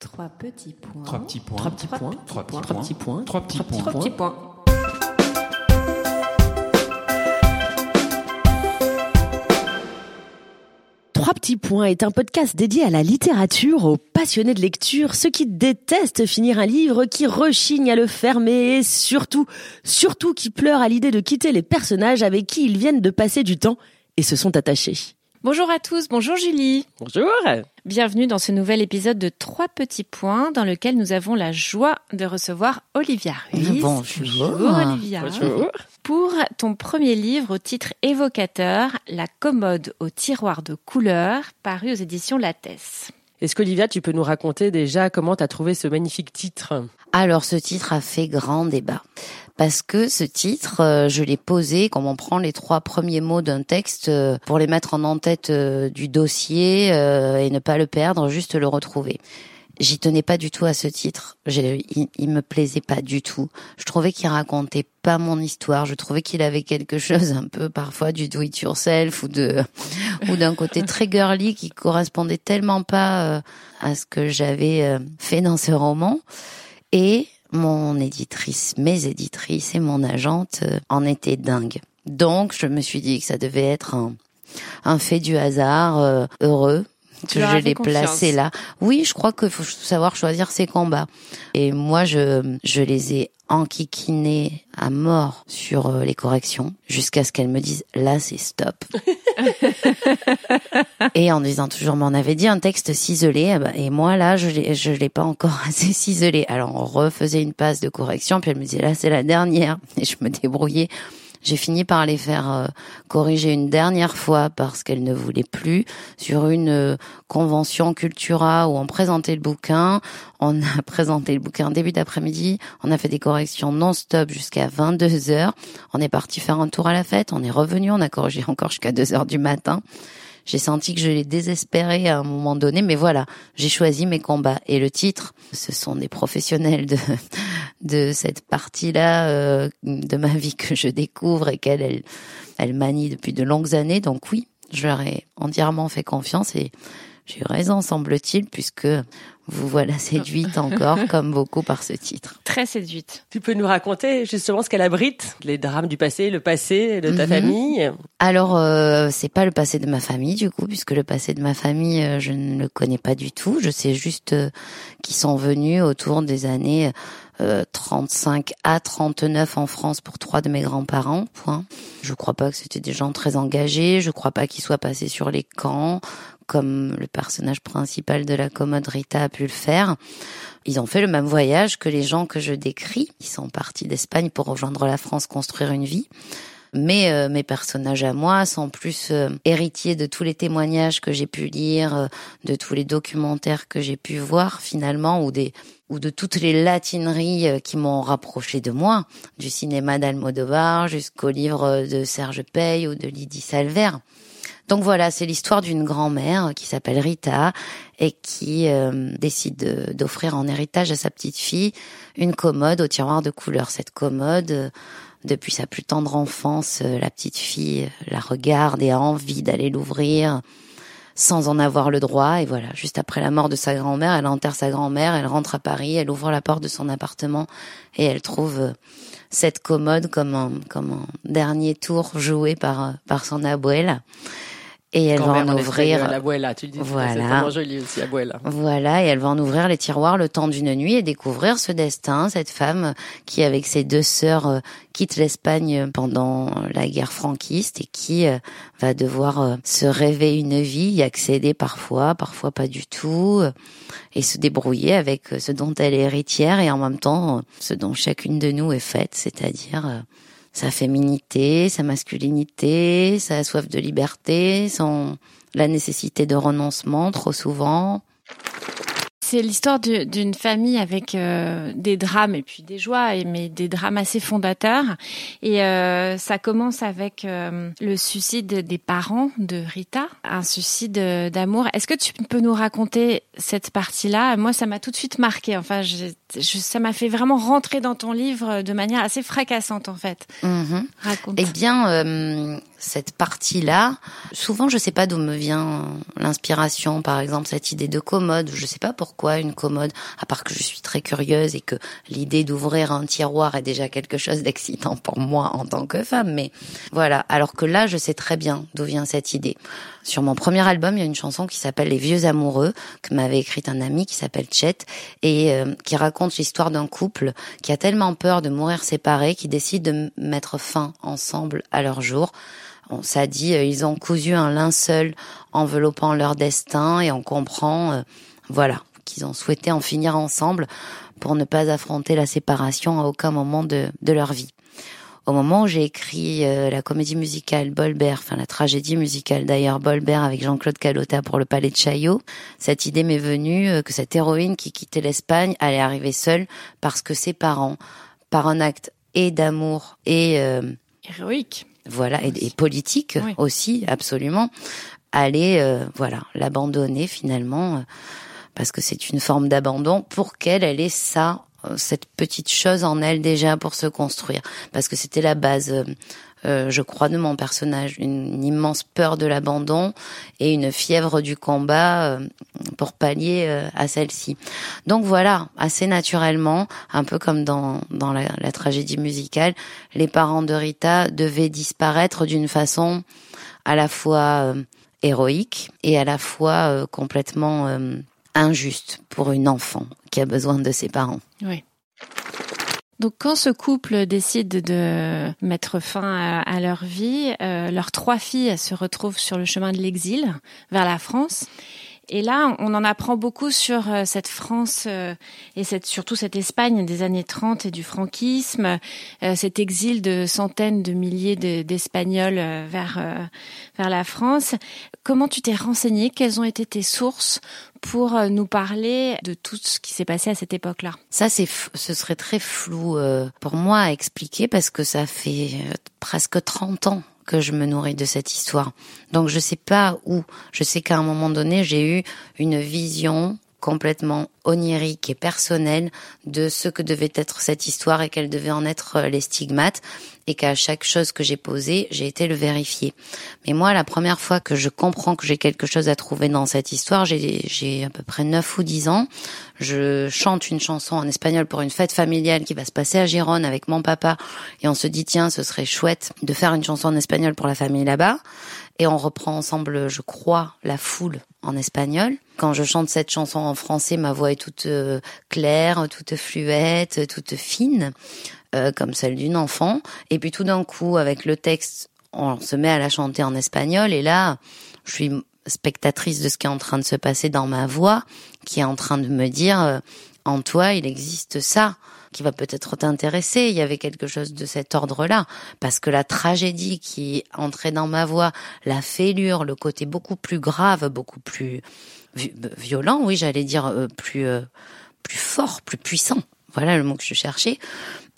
Trois petits points. Trois petits points. Trois petits points. Trois petits Trois petits points. Trois petits points. Trois petits points. Trois petits points est un podcast dédié à la littérature, aux passionnés de lecture, ceux qui détestent finir un livre, qui rechignent à le fermer et surtout, surtout qui pleurent à l'idée de quitter les personnages avec qui ils viennent de passer du temps et se sont attachés. Bonjour à tous, bonjour Julie. Bonjour. Bienvenue dans ce nouvel épisode de Trois petits points dans lequel nous avons la joie de recevoir Olivia Ruiz. Bonjour. Olivia. Pour ton premier livre au titre évocateur, La commode au tiroir de couleurs, paru aux éditions Lattès. Est-ce qu'Olivia, tu peux nous raconter déjà comment tu as trouvé ce magnifique titre? Alors ce titre a fait grand débat parce que ce titre, euh, je l'ai posé comme on prend les trois premiers mots d'un texte euh, pour les mettre en en-tête euh, du dossier et ne pas le perdre, juste le retrouver. J'y tenais pas du tout à ce titre. Il, il me plaisait pas du tout. Je trouvais qu'il racontait pas mon histoire. Je trouvais qu'il avait quelque chose un peu parfois du do it yourself ou ou d'un côté très girly qui correspondait tellement pas à ce que j'avais fait dans ce roman. Et mon éditrice, mes éditrices et mon agente euh, en étaient dingues. Donc je me suis dit que ça devait être un, un fait du hasard euh, heureux que je l'ai placé là. Oui, je crois qu'il faut savoir choisir ses combats. Et moi, je, je les ai enquiquinés à mort sur euh, les corrections jusqu'à ce qu'elles me disent là, c'est stop. et en disant toujours, mais on avait dit un texte ciselé, eh ben, et moi là, je l'ai, je l'ai pas encore assez ciselé. Alors on refaisait une passe de correction, puis elle me disait là, c'est la dernière, et je me débrouillais. J'ai fini par les faire euh, corriger une dernière fois parce qu'elle ne voulait plus sur une euh, convention Cultura où on présentait le bouquin. On a présenté le bouquin début d'après-midi. On a fait des corrections non-stop jusqu'à 22 heures. On est parti faire un tour à la fête. On est revenu. On a corrigé encore jusqu'à 2 heures du matin. J'ai senti que je l'ai désespéré à un moment donné, mais voilà, j'ai choisi mes combats. Et le titre, ce sont des professionnels de de cette partie-là euh, de ma vie que je découvre et qu'elle elle, manie depuis de longues années. Donc oui, je leur ai entièrement fait confiance et j'ai eu raison, semble-t-il, puisque vous voilà séduite encore, comme beaucoup, par ce titre. Très séduite. Tu peux nous raconter justement ce qu'elle abrite, les drames du passé, le passé de ta Mhm. famille Alors, euh, c'est pas le passé de ma famille, du coup, puisque le passé de ma famille, euh, je ne le connais pas du tout. Je sais juste euh, qu'ils sont venus autour des années euh, 35 à 39 en France pour trois de mes grands-parents. Point. Je crois pas que c'était des gens très engagés. Je crois pas qu'ils soient passés sur les camps comme le personnage principal de la commode Rita a pu le faire. Ils ont fait le même voyage que les gens que je décris. Ils sont partis d'Espagne pour rejoindre la France, construire une vie. Mais euh, mes personnages à moi sont plus euh, héritiers de tous les témoignages que j'ai pu lire, euh, de tous les documentaires que j'ai pu voir finalement, ou des ou de toutes les latineries euh, qui m'ont rapproché de moi, du cinéma d'Almodovar jusqu'aux livres de Serge Pey ou de Lydie Salver. Donc voilà, c'est l'histoire d'une grand-mère qui s'appelle Rita et qui euh, décide de- d'offrir en héritage à sa petite fille une commode au tiroir de couleur. Cette commode, euh, depuis sa plus tendre enfance, euh, la petite fille la regarde et a envie d'aller l'ouvrir sans en avoir le droit. Et voilà, juste après la mort de sa grand-mère, elle enterre sa grand-mère, elle rentre à Paris, elle ouvre la porte de son appartement et elle trouve cette commode comme un, comme dernier tour joué par, par son abuela. Et elle va en ouvrir. tu dis. Voilà. C'est joli aussi, abuela. Voilà, et elle va en ouvrir les tiroirs le temps d'une nuit et découvrir ce destin, cette femme qui, avec ses deux sœurs, euh, quitte l'Espagne pendant la guerre franquiste et qui euh, va devoir euh, se rêver une vie, y accéder parfois, parfois pas du tout, et se débrouiller avec ce dont elle est héritière et en même temps ce dont chacune de nous est faite, c'est-à-dire sa féminité, sa masculinité, sa soif de liberté, son la nécessité de renoncement trop souvent. C'est l'histoire du- d'une famille avec euh, des drames et puis des joies, mais des drames assez fondateurs. Et euh, ça commence avec euh, le suicide des parents de Rita, un suicide d'amour. Est-ce que tu peux nous raconter cette partie-là? Moi, ça m'a tout de suite marqué. Enfin, j'ai ça m'a fait vraiment rentrer dans ton livre de manière assez fracassante en fait. Mhm. Raconte. Eh bien, euh, cette partie-là, souvent je sais pas d'où me vient l'inspiration. Par exemple, cette idée de commode. Je sais pas pourquoi une commode, à part que je suis très curieuse et que l'idée d'ouvrir un tiroir est déjà quelque chose d'excitant pour moi en tant que femme. Mais voilà. Alors que là, je sais très bien d'où vient cette idée. Sur mon premier album, il y a une chanson qui s'appelle Les vieux amoureux que m'avait écrite un ami qui s'appelle Chet et euh, qui raconte l'histoire d'un couple qui a tellement peur de mourir séparés qu'ils décident de mettre fin ensemble à leur jour. On ça dit euh, ils ont cousu un linceul enveloppant leur destin et on comprend euh, voilà qu'ils ont souhaité en finir ensemble pour ne pas affronter la séparation à aucun moment de leur vie au moment où j'ai écrit euh, la comédie musicale Bolbert, enfin la tragédie musicale d'ailleurs Bolbert avec Jean-Claude Calota pour le Palais de Chaillot, cette idée m'est venue euh, que cette héroïne qui quittait l'Espagne allait arriver seule parce que ses parents, par un acte et d'amour et euh, héroïque, voilà, et, politique aussi absolument, allaient voilà l'abandonner finalement parce que c'est une forme d'abandon pour qu'elle elle ait ça cette petite chose en elle déjà pour se construire. Parce que c'était la base euh, euh, je crois de mon personnage. Une, immense peur de l'abandon et une fièvre du combat pour pallier à celle-ci. Donc voilà assez naturellement un peu comme dans la tragédie musicale les parents de Rita devaient disparaître d'une façon à la fois héroïque et à la fois complètement injuste pour une enfant a besoin de ses parents. Oui. Donc quand ce couple décide de mettre fin à, leur vie, euh, leurs trois filles se retrouvent sur le chemin de l'exil vers la France. Et là, on en apprend beaucoup sur euh, cette France euh, et surtout cette Espagne des années 30 et du franquisme, cet exil de centaines de milliers d'Espagnols vers vers la France. Comment tu t'es renseigné Quelles ont été tes sources pour nous parler de tout ce qui s'est passé à cette époque-là Ça, c'est ce serait très flou pour moi à expliquer parce que ça fait presque 30 ans que je me nourris de cette histoire. Donc je sais pas où. Je sais qu'à un moment donné, j'ai eu une vision complètement onirique et personnelle de ce que devait être cette histoire et quels devaient en être euh, les stigmates et qu'à chaque chose que j'ai posée, j'ai été le vérifier. Mais moi, la première fois que je comprends que j'ai quelque chose à trouver dans cette histoire, j'ai à peu près 9 ou 10 ans, je chante une chanson en espagnol pour une fête familiale qui va se passer à Gérone avec mon papa et on se dit tiens, ce serait chouette de faire une chanson en espagnol pour la famille là-bas. Et on reprend ensemble, je crois, la foule en espagnol. Quand je chante cette chanson en français, ma voix est toute euh, claire, toute fluette, toute fine, euh, comme celle d'une enfant. Et puis tout d'un coup, avec le texte, on se met à la chanter en espagnol. Et là, je suis spectatrice de ce qui est en train de se passer dans ma voix, qui est en train de me dire, euh, en toi, il existe ça qui va peut-être t'intéresser. Il y avait quelque chose de cet ordre-là. Parce que la tragédie qui entrait dans ma voix, la fêlure, le côté beaucoup plus grave, beaucoup plus violent, oui, j'allais dire euh, plus, euh, plus fort, plus puissant. Voilà le mot que je cherchais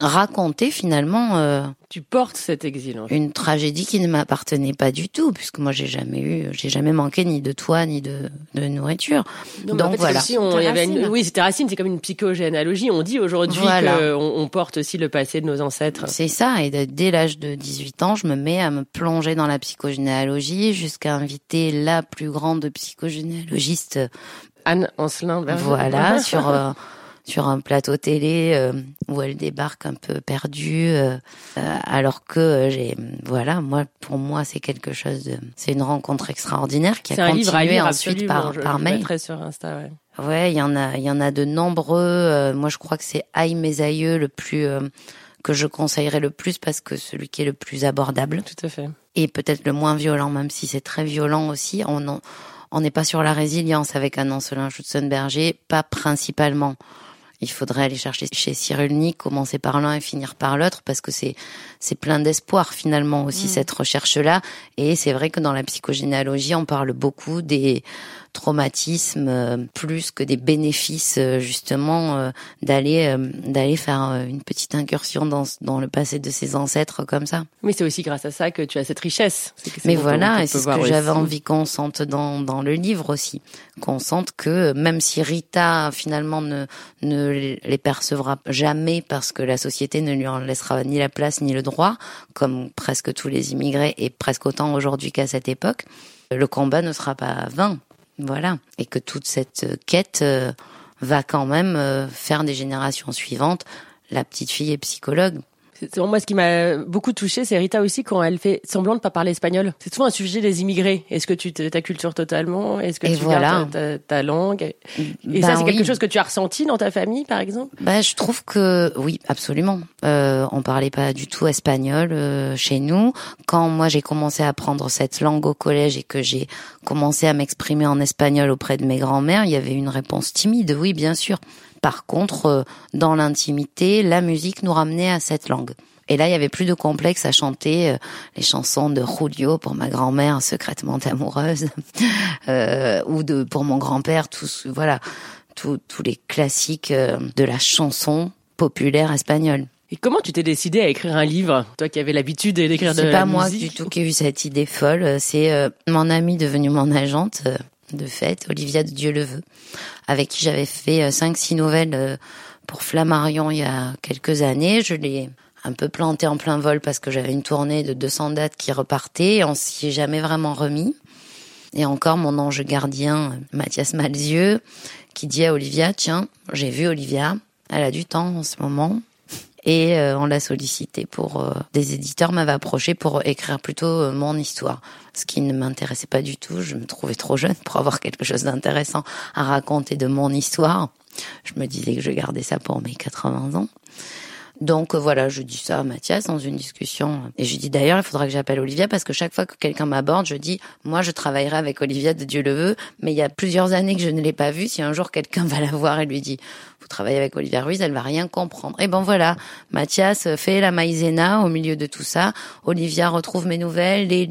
raconter finalement. Euh, tu portes cet exil. Une tragédie qui ne m'appartenait pas du tout, puisque moi j'ai jamais eu, j'ai jamais manqué ni de toi ni de, de nourriture. Donc voilà. Si on, y avait oui, c'était Racine, c'est comme une psychogénéalogie. On dit aujourd'hui qu'on on porte aussi le passé de nos ancêtres. C'est ça. Et dès l'âge de 18 ans, je me mets à me plonger dans la psychogénéalogie jusqu'à inviter la plus grande psychogénéalogiste. Anne Ancelin. Voilà, sur. Euh, sur un plateau télé euh, où elle débarque un peu perdue, euh, euh, alors que j'ai, voilà, moi, pour moi, c'est quelque chose de, c'est une rencontre extraordinaire qui a continué ensuite par, par mail. sur Insta, ouais. Ouais, il y en a, il y en a de nombreux. moi, je crois que c'est Aïe mes aïeux le plus que je conseillerais le plus parce que celui qui est le plus abordable. Tout à fait. Et peut-être le moins violent, même si c'est très violent aussi. On on n'est pas sur la résilience avec un Ancelin Schutzenberger, pas principalement il faudrait aller chercher chez Cyrulnik, commencer par l'un et finir par l'autre, parce que c'est c'est plein d'espoir finalement aussi mm. cette recherche-là. Et c'est vrai que dans la psychogénéalogie, on parle beaucoup des traumatismes plus que des bénéfices justement d'aller d'aller faire une petite incursion dans dans le passé de ses ancêtres comme ça. Mais c'est aussi grâce à ça que tu as cette richesse. Mais voilà, et c'est ce que j'avais envie qu'on sente dans dans le livre aussi, qu'on sente que même si Rita finalement ne ne les percevra jamais parce que la société ne lui en laissera ni la place ni le droit, comme presque tous les immigrés et presque autant aujourd'hui qu'à cette époque, le combat ne sera pas vain. Voilà. Et que toute cette quête euh, va quand même euh, faire des générations suivantes. La petite fille est psychologue. C'est moi ce qui m'a beaucoup touché, c'est Rita aussi quand elle fait semblant de pas parler espagnol. C'est souvent un sujet des immigrés. Est-ce que tu ta culture totalement? Est-ce que tu voilà. gardes ta, langue? Et ça, ben c'est quelque chose que tu as ressenti dans ta famille, par exemple? Bah, je trouve que oui, absolument. Euh, on parlait pas du tout espagnol euh, chez nous. Quand moi j'ai commencé à apprendre cette langue au collège et que j'ai commencé à m'exprimer en espagnol auprès de mes grands-mères, il y avait une réponse timide. Oui, bien sûr. Par contre, euh, dans l'intimité, la musique nous ramenait à cette langue. Et là, il y avait plus de complexe à chanter euh, les chansons de Julio pour ma grand-mère secrètement amoureuse, euh, ou de pour mon grand-père, tous voilà, tous les classiques de la chanson populaire espagnole. Et comment tu t'es décidé à écrire un livre, toi qui avais l'habitude d'écrire de la musique C'est pas moi du tout qui ai eu cette idée folle, c'est mon amie devenue mon agente de fait, Olivia de Dieu le veut, avec qui j'avais fait euh, cinq, six nouvelles euh, pour Flammarion il y a quelques années. Je l'ai un peu planté en plein vol parce que j'avais une tournée de 200 dates qui repartait et on s'y est jamais vraiment remis. Et encore mon ange gardien, Mathias Malzieux, qui dit à Olivia, tiens, j'ai vu Olivia, elle a du temps en ce moment, et euh, on l'a sollicité pour euh, des éditeurs m'avaient approché pour écrire plutôt euh, mon histoire. Ce qui ne m'intéressait pas du tout. Je me trouvais trop jeune pour avoir quelque chose d'intéressant à raconter de mon histoire. Je me disais que je gardais ça pour mes 80 ans donc voilà, je dis ça à Mathias dans une discussion. Et je dis d'ailleurs, il faudra que j'appelle Olivia parce que chaque fois que quelqu'un m'aborde, je dis, moi je travaillerai avec Olivia de Dieu le veut, mais il y a plusieurs années que je ne l'ai pas vue. Si un jour quelqu'un va la voir et lui dit, vous travaillez avec Olivia Ruiz, elle va rien comprendre. Et ben voilà, Mathias fait la maïzena au milieu de tout ça. Olivia retrouve mes nouvelles, les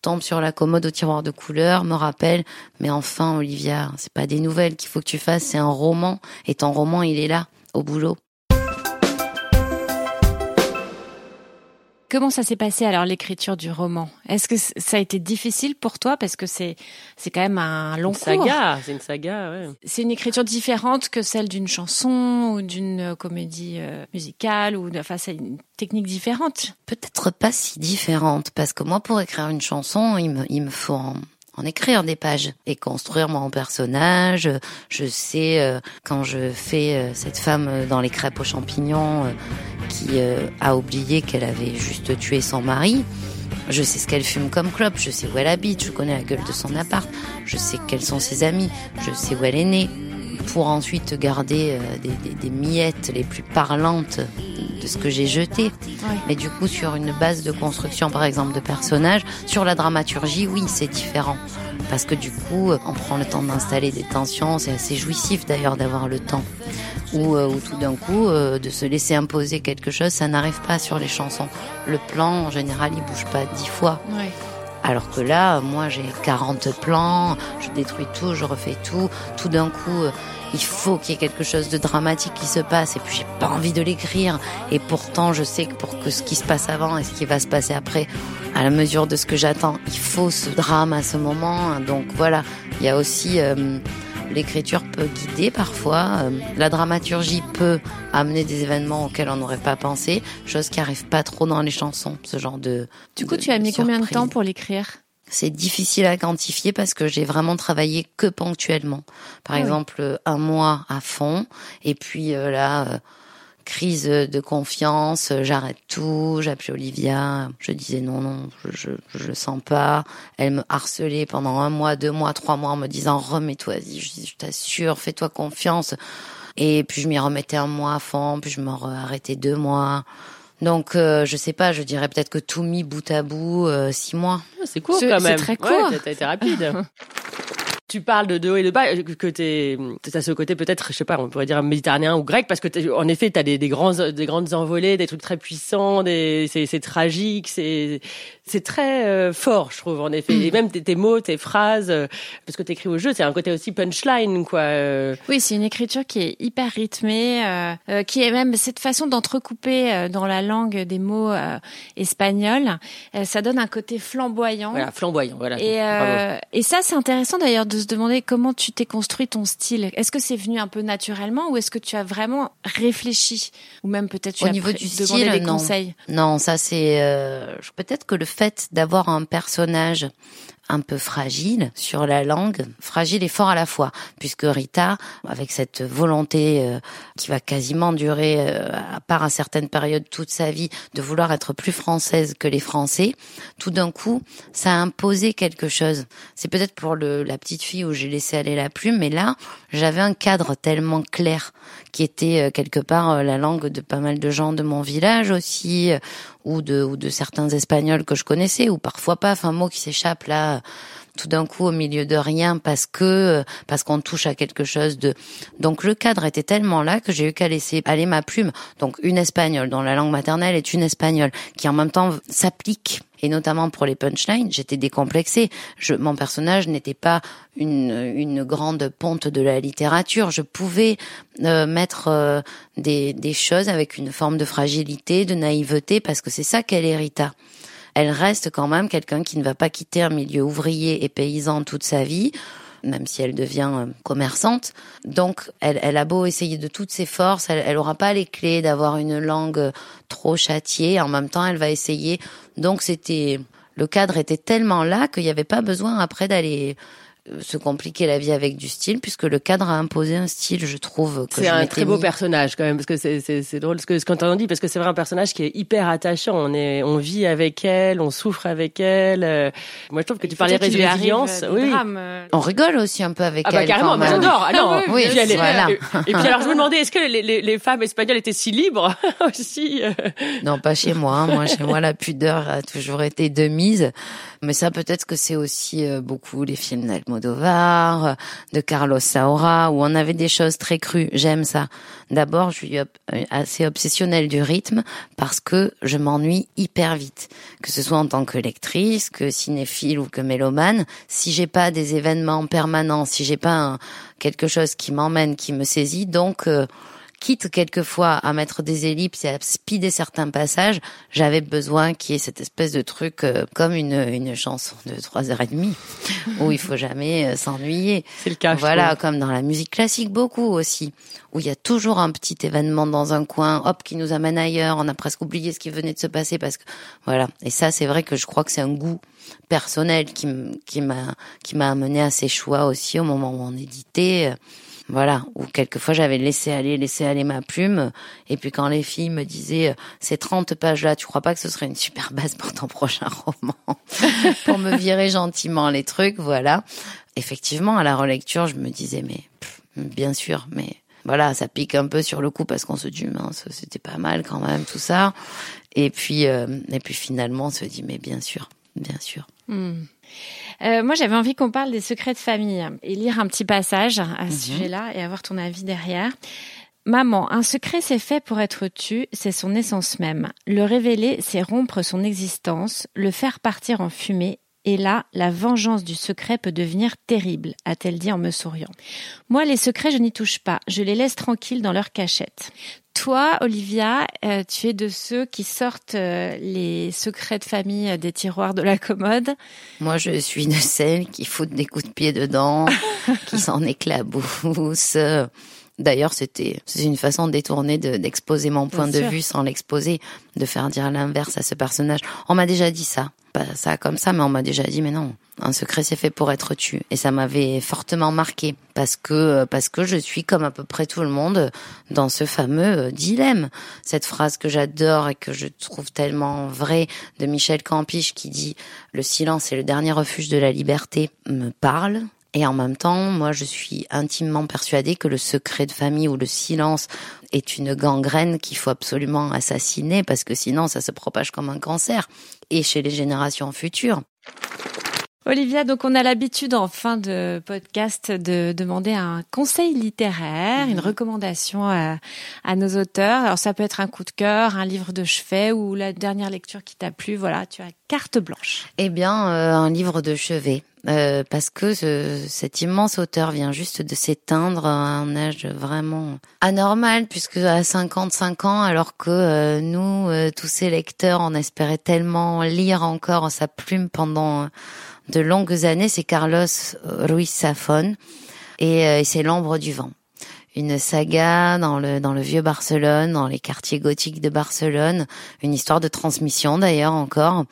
tombe sur la commode au tiroir de couleurs, me rappelle, mais enfin Olivia, c'est pas des nouvelles qu'il faut que tu fasses, c'est un roman. Et ton roman, il est là, au boulot. Comment ça s'est passé alors l'écriture du roman? Est-ce que ça a été difficile pour toi? Parce que c'est c'est quand même un long une saga, c'est une saga. Ouais. C'est une écriture différente que celle d'une chanson ou d'une comédie euh, musicale ou enfin c'est une technique différente. Peut-être pas si différente parce que moi pour écrire une chanson il me il me faut en écrire des pages et construire mon personnage. Je sais euh, quand je fais euh, cette femme euh, dans les crêpes aux champignons qui a oublié qu'elle avait juste tué son mari. Je sais ce qu'elle fume comme clope, je sais où elle habite, je connais la gueule de son appart, je sais quels sont ses amis, je sais où elle est née, pour ensuite garder des, des, miettes les plus parlantes de ce que j'ai jeté. Mais du coup, sur une base de construction, par exemple, de personnages, sur la dramaturgie, oui, c'est différent. Parce que du coup, on prend le temps d'installer des tensions. C'est assez jouissif d'ailleurs d'avoir le temps. Ou, euh, tout d'un coup, euh, de se laisser imposer quelque chose, ça n'arrive pas sur les chansons. Le plan, en général, il bouge pas dix fois. Alors que là, moi, j'ai 40 plans, je détruis tout, je refais tout. Tout d'un coup, euh, il faut qu'il y ait quelque chose de dramatique qui se passe. Et puis j'ai pas envie de l'écrire. Et pourtant je sais que pour que ce qui se passe avant et ce qui va se passer après à la mesure de ce que j'attends il faut ce drame à ce moment. Donc voilà il y a aussi euh, l'écriture peut guider parfois euh, la dramaturgie peut amener des événements auxquels on n'aurait pas pensé chose qui arrive pas trop dans les chansons ce genre de du coup tu as mis combien de temps pour l'écrire? C'est difficile à quantifier parce que j'ai vraiment travaillé que ponctuellement. Par ah exemple, un mois à fond, et puis euh, là, euh, crise de confiance, euh, j'arrête tout, j'appelle Olivia, je disais non, non, je, je, je sens pas. Elle me harcelait pendant un mois, deux mois, trois mois en me disant remets-toi-y, je, je t'assure, fais-toi confiance. Et puis je m'y remettais un mois à fond, puis je me arrêtais deux mois. Donc, euh, je sais pas, je dirais peut-être que tout mis bout à bout, euh, six mois. Ah, c'est court quand même. C'est très court. Ouais, t'as été rapide. tu parles de, de haut et de bas, euh, que t'es, t'as ce côté peut-être, je sais pas, on pourrait dire méditerranéen ou grec, parce que en effet, t'as des, des grands, des grandes envolées, des trucs très puissants, des, c'est, c'est tragique, c'est, c'est très euh, fort, je trouve, en effet. Et même tes, tes mots, tes phrases, euh, parce que t'écris au jeu, c'est un côté aussi punchline, quoi. euh. Oui, c'est une écriture qui est hyper rythmée, qui est même cette façon d'entrecouper dans la langue des mots espagnols. Ça donne un côté flamboyant. Voilà, flamboyant, voilà. Et, et ça, c'est intéressant d'ailleurs de se demander comment tu t'es construit ton style. Est-ce que c'est venu un peu naturellement ou est-ce que tu as vraiment réfléchi Ou même peut-être tu Au as niveau du demandé style, des non. conseils? Non, ça c'est euh, peut-être que le fait d'avoir un personnage un peu fragile sur la langue, fragile et fort à la fois, puisque Rita, avec cette volonté euh, qui va quasiment durer, euh, à part à certaines périodes toute sa vie, de vouloir être plus française que les Français, tout d'un coup, ça a imposé quelque chose. C'est peut-être pour le, la petite fille où j'ai laissé aller la plume, mais là, j'avais un cadre tellement clair qui était euh, quelque part euh, la langue de pas mal de gens de mon village aussi, euh, ou de ou de certains Espagnols que je connaissais, ou parfois pas, enfin un mot qui s'échappe là, tout d'un coup au milieu de rien parce que euh, parce qu'on touche à quelque chose de donc le cadre était tellement là que j'ai eu qu'à laisser aller ma plume donc une espagnole dont la langue maternelle est une espagnole qui en même temps s'applique et notamment pour les punchlines, j'étais décomplexée. Je, mon personnage n'était pas une, une grande ponte de la littérature. Je pouvais euh, mettre euh, des, des choses avec une forme de fragilité, de naïveté, parce que c'est ça qu'elle est Rita. Elle reste quand même quelqu'un qui ne va pas quitter un milieu ouvrier et paysan toute sa vie même si elle devient euh, commerçante. Donc, elle, elle a beau essayer de toutes ses forces, elle, elle aura pas les clés d'avoir une langue trop châtiée. En même temps, elle va essayer. Donc, c'était le cadre était tellement là qu'il n'y avait pas besoin après d'aller se compliquer la vie avec du style, puisque le cadre a imposé un style, je trouve. que C'est un très beau mis. personnage quand même parce que c'est c'est c'est drôle ce que ce qu'on t'en dit parce que c'est vrai un personnage qui est hyper attachant. On est on vit avec elle, on souffre avec elle. Euh, Moi je trouve que tu parlais résilience. euh, des Oui. drames, euh. On rigole aussi un peu avec Ah bah elle. carrément, moi j'adore. Ah non, Oui, Puis elle est- voilà. Et, et puis alors je me demandais est-ce que les, les, les femmes espagnoles étaient si libres aussi euh? Non, pas chez moi. hein. Moi, chez moi, la pudeur a toujours été de mise. Mais ça, peut-être que c'est aussi euh, beaucoup les films euh, de Carlos Saura, où on avait des choses très crues. J'aime ça. D'abord, je suis euh, assez obsessionnelle du rythme parce que je m'ennuie hyper vite. Que ce soit en tant que lectrice, que cinéphile ou que mélomane, si j'ai pas des événements permanents, si j'ai pas un- quelque chose qui m'emmène, qui me saisit, donc euh, quitte quelquefois à mettre des ellipses et à speeder certains passages, j'avais besoin qu'il y ait cette espèce de truc euh, comme une, une chanson de trois heures et demie où il faut jamais euh, s'ennuyer. C'est le cas. Voilà, comme dans la musique classique beaucoup aussi, où il y a toujours un petit événement dans un coin, hop, qui nous amène ailleurs. On a presque oublié ce qui venait de se passer parce que voilà. Et ça, c'est vrai que je crois que c'est un goût personnel qui m'a qui m'a amené à ces choix aussi au moment où on éditait. Voilà, où quelquefois j'avais laissé aller, laissé aller ma plume, et puis quand les filles me disaient euh, ces 30 pages-là, tu crois pas que ce serait une super base pour ton prochain roman, pour me virer gentiment les trucs, voilà. Effectivement, à la relecture, je me disais mais pff, bien sûr, mais voilà, ça pique un peu sur le coup parce qu'on se dit mince, c'était pas mal quand même tout ça, et puis euh, et puis finalement on se dit mais bien sûr, bien sûr. Hmm. Euh, moi, j'avais envie qu'on parle des secrets de famille et lire un petit passage à ce sujet-là et avoir ton avis derrière. Maman, un secret c'est fait pour être tu, c'est son essence même. Le révéler, c'est rompre son existence, le faire partir en fumée. Et là, la vengeance du secret peut devenir terrible, a-t-elle dit en me souriant. Moi, les secrets, je n'y touche pas. Je les laisse tranquilles dans leur cachette. Toi, Olivia, euh, tu es de ceux qui sortent euh, les secrets de famille euh, des tiroirs de la commode. Moi, je suis de celles qui foutent des coups de pied dedans, qui s'en éclaboussent. D'ailleurs, c'était c'est une façon détournée de- d'exposer mon point Bien de sûr. vue sans l'exposer, de faire dire l'inverse à ce personnage. On m'a déjà dit ça, pas ça comme ça, mais on m'a déjà dit mais non, un secret c'est fait pour être tu. Et ça m'avait fortement marqué parce que parce que je suis comme à peu près tout le monde dans ce fameux euh, dilemme. Cette phrase que j'adore et que je trouve tellement vraie de Michel Campiche qui dit le silence est le dernier refuge de la liberté me parle. Et en même temps, moi, je suis intimement persuadée que le secret de famille ou le silence est une gangrène qu'il faut absolument assassiner parce que sinon, ça se propage comme un cancer et chez les générations futures. Olivia, donc on a l'habitude en fin de podcast de demander un conseil littéraire, une mhm. recommandation à, nos auteurs. Alors ça peut être un coup de cœur, un livre de chevet ou la dernière lecture qui t'a plu. Voilà, tu as carte blanche. Eh bien, euh, un livre de chevet. Euh, parce que cet immense auteur vient juste de s'éteindre à un âge vraiment anormal, puisque à 55 ans, alors que euh, nous, tous ces lecteurs, on espérait tellement lire encore sa plume pendant de longues années, c'est Carlos Ruiz Zafón et, euh, et c'est L'ombre du vent. Une saga dans le dans le vieux Barcelone, dans les quartiers gothiques de Barcelone, une histoire de transmission d'ailleurs encore,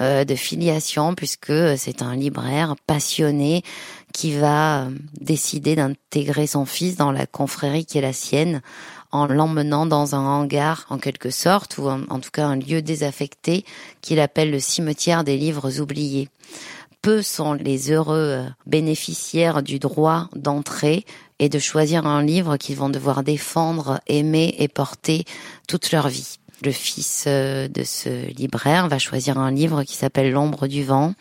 euh, de filiation puisque c'est un libraire passionné qui va euh, décider d'intégrer son fils dans la confrérie qui est la sienne en l'emmenant dans un hangar en quelque sorte ou en tout cas un lieu désaffecté qu'il appelle le cimetière des livres oubliés peu sont les heureux euh, bénéficiaires du droit d'entrer et de choisir un livre qu'ils vont devoir défendre, aimer et porter toute leur vie. Le fils euh, de ce libraire va choisir un livre qui s'appelle L'ombre du vent,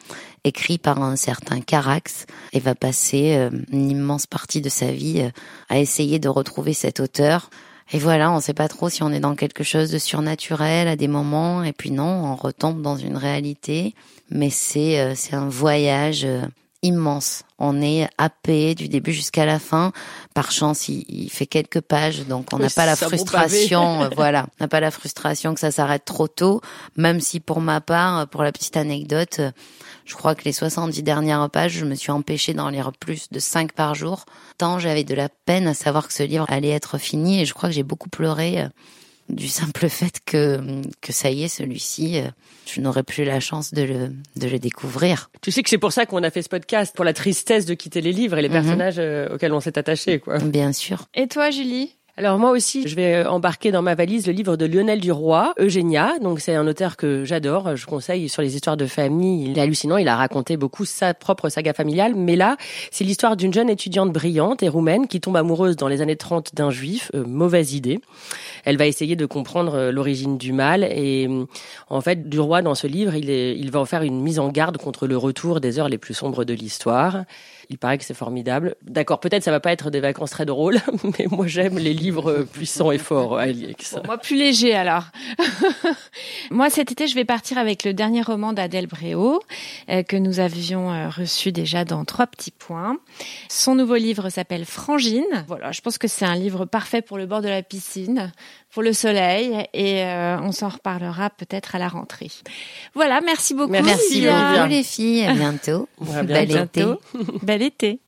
écrit par un certain Carax, et va passer euh, une immense partie de sa vie à essayer de retrouver cet auteur. Et voilà, on ne sait pas trop si on est dans quelque chose de surnaturel à des moments, et puis non, on retombe dans une réalité mais c'est euh, c'est un voyage euh, immense. On est happé du début jusqu'à la fin. Par chance, il, fait quelques pages, donc on n'a pas la frustration. Euh, voilà, on n'a pas la frustration que ça s'arrête trop tôt. Même si, pour ma part, pour la petite anecdote, je crois que les 70 dernières pages, je me suis empêchée d'en lire plus de 5 par jour. Tant j'avais de la peine à savoir que ce livre allait être fini, et je crois que j'ai beaucoup pleuré du simple fait que, que ça y est, celui-ci, euh, je n'aurais plus la chance de le, de le découvrir. Tu sais que c'est pour ça qu'on a fait ce podcast, pour la tristesse de quitter les livres et les mhm. personnages euh, auxquels on s'est attaché, quoi. Bien sûr. Et toi, Julie? Alors moi aussi, je vais euh, embarquer dans ma valise le livre de Lionel Duroy, Eugénia. Donc c'est un auteur que j'adore, je conseille sur les histoires de famille. Il est hallucinant, il a raconté beaucoup sa propre saga familiale. Mais là, c'est l'histoire d'une jeune étudiante brillante et roumaine qui tombe amoureuse dans les années 30 d'un juif. Euh, mauvaise idée. Elle va essayer de comprendre euh, l'origine du mal. Et en fait, Duroy, dans ce livre, il, est, il va en faire une mise en garde contre le retour des heures les plus sombres de l'histoire. Il paraît que c'est formidable. D'accord, peut-être ça va pas être des vacances très drôles, mais moi j'aime les livres puissants et forts, Alix. moi plus léger alors. moi cet été je vais partir avec le dernier roman d'Adèle Bréau euh, que nous avions euh, reçu déjà dans trois petits points. Son nouveau livre s'appelle Frangine. Voilà, je pense que c'est un livre parfait pour le bord de la piscine pour le soleil et euh, on s'en reparlera peut-être à la rentrée. Voilà, merci beaucoup. Merci, beaucoup les filles, à bientôt. À bientôt. Bel été. Bel été.